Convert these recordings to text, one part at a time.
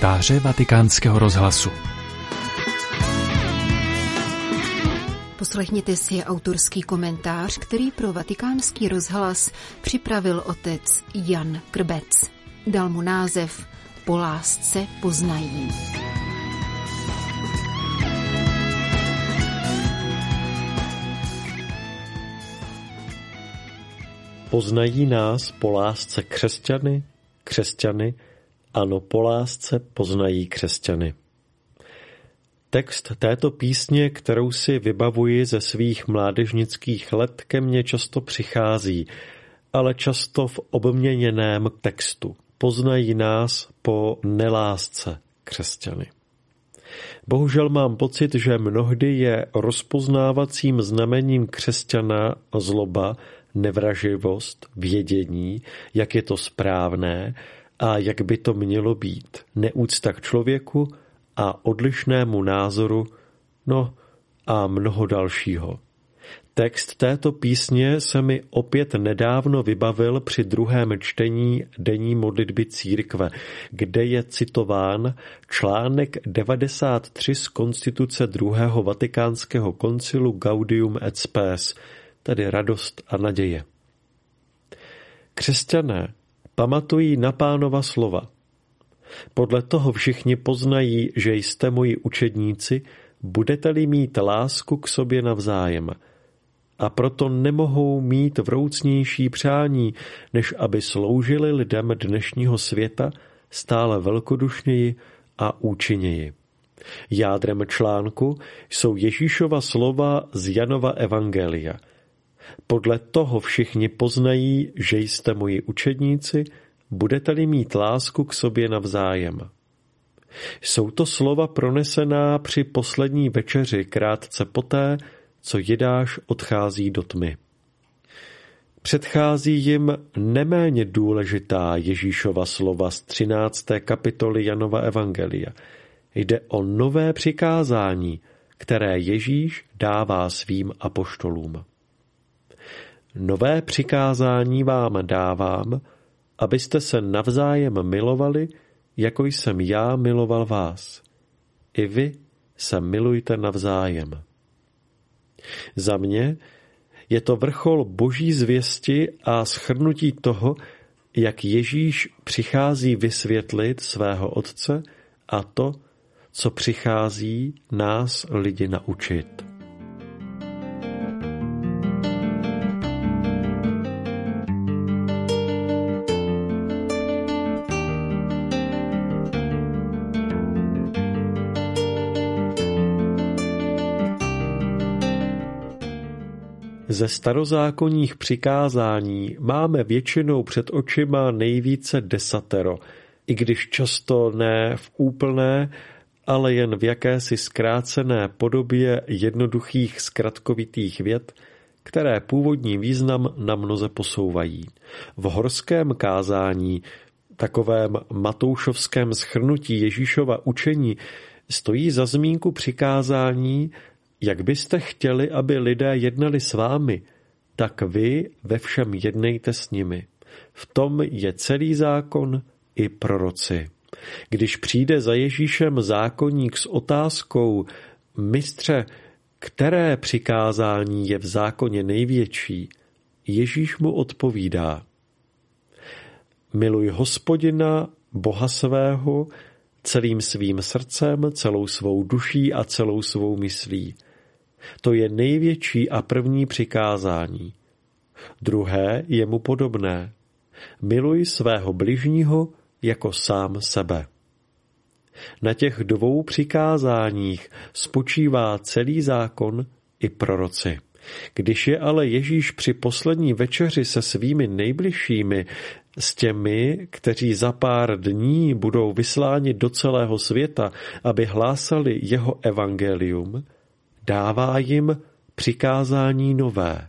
komentáře vatikánského rozhlasu. Poslechněte si autorský komentář, který pro vatikánský rozhlas připravil otec Jan Krbec. Dal mu název Po lásce poznají. Poznají nás po lásce křesťany, křesťany, ano, po lásce poznají křesťany. Text této písně, kterou si vybavuji ze svých mládežnických let, ke mně často přichází, ale často v obměněném textu. Poznají nás po nelásce křesťany. Bohužel mám pocit, že mnohdy je rozpoznávacím znamením křesťana zloba, nevraživost, vědění, jak je to správné a jak by to mělo být. Neúcta k člověku a odlišnému názoru, no a mnoho dalšího. Text této písně se mi opět nedávno vybavil při druhém čtení denní modlitby církve, kde je citován článek 93 z konstituce druhého vatikánského koncilu Gaudium et Spes, tedy radost a naděje. Křesťané pamatují na pánova slova. Podle toho všichni poznají, že jste moji učedníci, budete-li mít lásku k sobě navzájem. A proto nemohou mít vroucnější přání, než aby sloužili lidem dnešního světa stále velkodušněji a účinněji. Jádrem článku jsou Ježíšova slova z Janova Evangelia – podle toho všichni poznají, že jste moji učedníci, budete-li mít lásku k sobě navzájem. Jsou to slova pronesená při poslední večeři krátce poté, co Jidáš odchází do tmy. Předchází jim neméně důležitá Ježíšova slova z 13. kapitoly Janova Evangelia. Jde o nové přikázání, které Ježíš dává svým apoštolům. Nové přikázání vám dávám, abyste se navzájem milovali, jako jsem já miloval vás. I vy se milujte navzájem. Za mě je to vrchol boží zvěsti a schrnutí toho, jak Ježíš přichází vysvětlit svého Otce a to, co přichází nás lidi naučit. Ze starozákonních přikázání máme většinou před očima nejvíce desatero, i když často ne v úplné, ale jen v jakési zkrácené podobě jednoduchých zkratkovitých vět, které původní význam na mnoze posouvají. V horském kázání, takovém matoušovském schrnutí Ježíšova učení, stojí za zmínku přikázání, jak byste chtěli, aby lidé jednali s vámi, tak vy ve všem jednejte s nimi. V tom je celý zákon i proroci. Když přijde za Ježíšem zákonník s otázkou, mistře, které přikázání je v zákoně největší, Ježíš mu odpovídá. Miluj hospodina, Boha svého, celým svým srdcem, celou svou duší a celou svou myslí. To je největší a první přikázání. Druhé je mu podobné. Miluj svého bližního jako sám sebe. Na těch dvou přikázáních spočívá celý zákon i proroci. Když je ale Ježíš při poslední večeři se svými nejbližšími, s těmi, kteří za pár dní budou vysláni do celého světa, aby hlásali jeho evangelium, dává jim přikázání nové.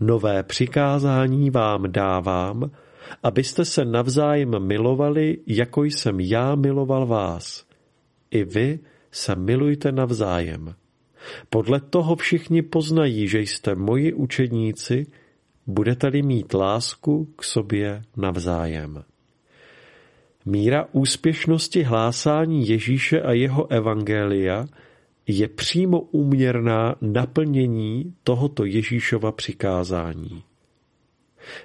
Nové přikázání vám dávám, abyste se navzájem milovali, jako jsem já miloval vás. I vy se milujte navzájem. Podle toho všichni poznají, že jste moji učedníci, budete-li mít lásku k sobě navzájem. Míra úspěšnosti hlásání Ježíše a jeho evangelia je přímo úměrná naplnění tohoto Ježíšova přikázání.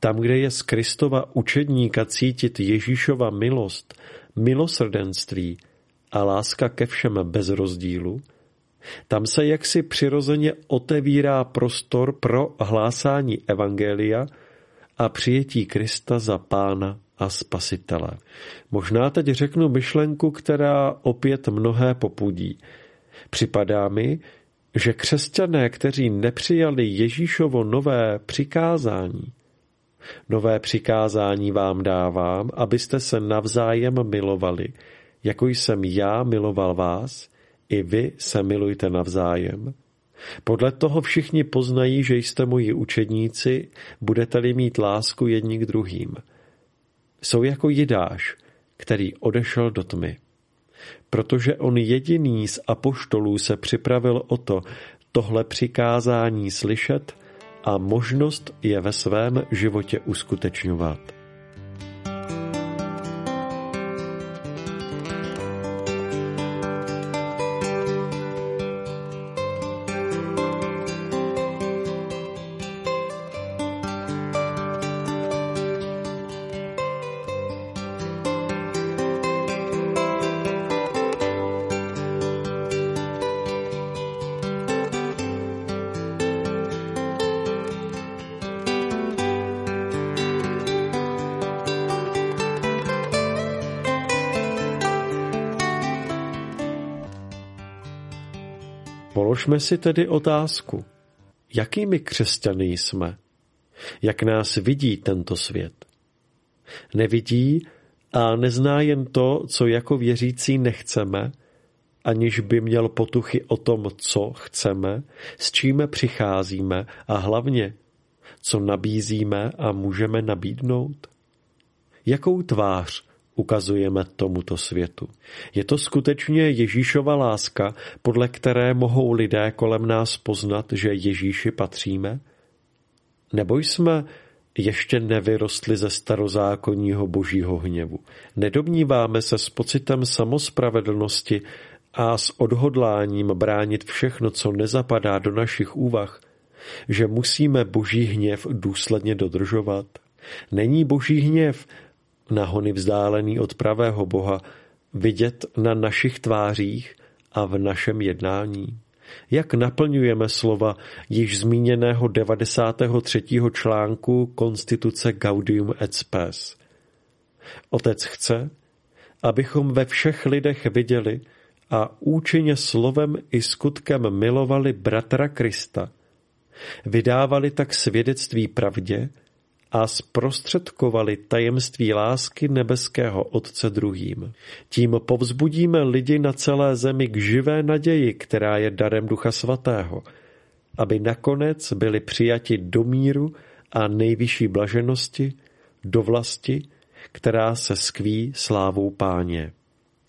Tam, kde je z Kristova učedníka cítit Ježíšova milost, milosrdenství a láska ke všem bez rozdílu, tam se jaksi přirozeně otevírá prostor pro hlásání evangelia a přijetí Krista za pána a spasitele. Možná teď řeknu myšlenku, která opět mnohé popudí. Připadá mi, že křesťané, kteří nepřijali Ježíšovo nové přikázání, nové přikázání vám dávám, abyste se navzájem milovali, jako jsem já miloval vás, i vy se milujte navzájem. Podle toho všichni poznají, že jste moji učedníci, budete-li mít lásku jedni k druhým. Jsou jako Jidáš, který odešel do tmy. Protože on jediný z apoštolů se připravil o to, tohle přikázání slyšet a možnost je ve svém životě uskutečňovat. Položme si tedy otázku, jakými křesťany jsme, jak nás vidí tento svět. Nevidí a nezná jen to, co jako věřící nechceme, aniž by měl potuchy o tom, co chceme, s čím přicházíme a hlavně, co nabízíme a můžeme nabídnout? Jakou tvář ukazujeme tomuto světu. Je to skutečně Ježíšova láska, podle které mohou lidé kolem nás poznat, že Ježíši patříme? Nebo jsme ještě nevyrostli ze starozákonního božího hněvu. Nedomníváme se s pocitem samospravedlnosti a s odhodláním bránit všechno, co nezapadá do našich úvah, že musíme boží hněv důsledně dodržovat. Není boží hněv nahony vzdálený od pravého Boha, vidět na našich tvářích a v našem jednání? Jak naplňujeme slova již zmíněného 93. článku Konstituce Gaudium et Spes? Otec chce, abychom ve všech lidech viděli a účinně slovem i skutkem milovali bratra Krista, vydávali tak svědectví pravdě, a zprostředkovali tajemství lásky nebeského Otce druhým. Tím povzbudíme lidi na celé zemi k živé naději, která je darem Ducha Svatého, aby nakonec byli přijati do míru a nejvyšší blaženosti, do vlasti, která se skví slávou páně.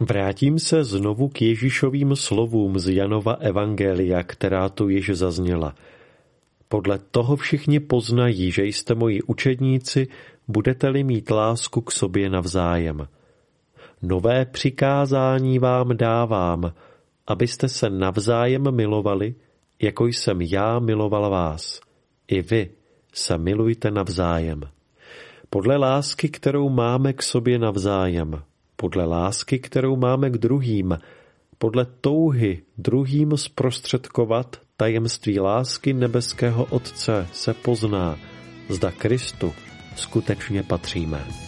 Vrátím se znovu k Ježíšovým slovům z Janova Evangelia, která tu již zazněla – podle toho všichni poznají, že jste moji učedníci, budete-li mít lásku k sobě navzájem. Nové přikázání vám dávám, abyste se navzájem milovali, jako jsem já miloval vás. I vy se milujte navzájem. Podle lásky, kterou máme k sobě navzájem, podle lásky, kterou máme k druhým, podle touhy druhým zprostředkovat tajemství lásky nebeského Otce se pozná, zda Kristu skutečně patříme.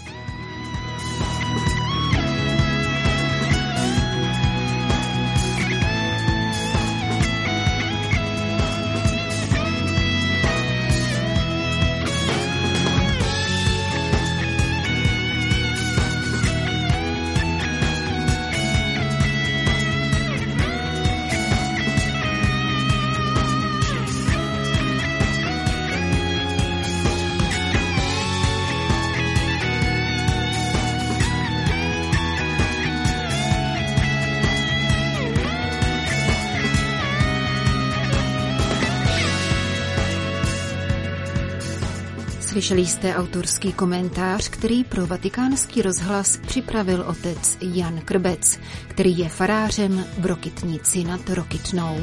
Slyšeli jste autorský komentář, který pro vatikánský rozhlas připravil otec Jan Krbec, který je farářem v Rokytnici nad Rokytnou.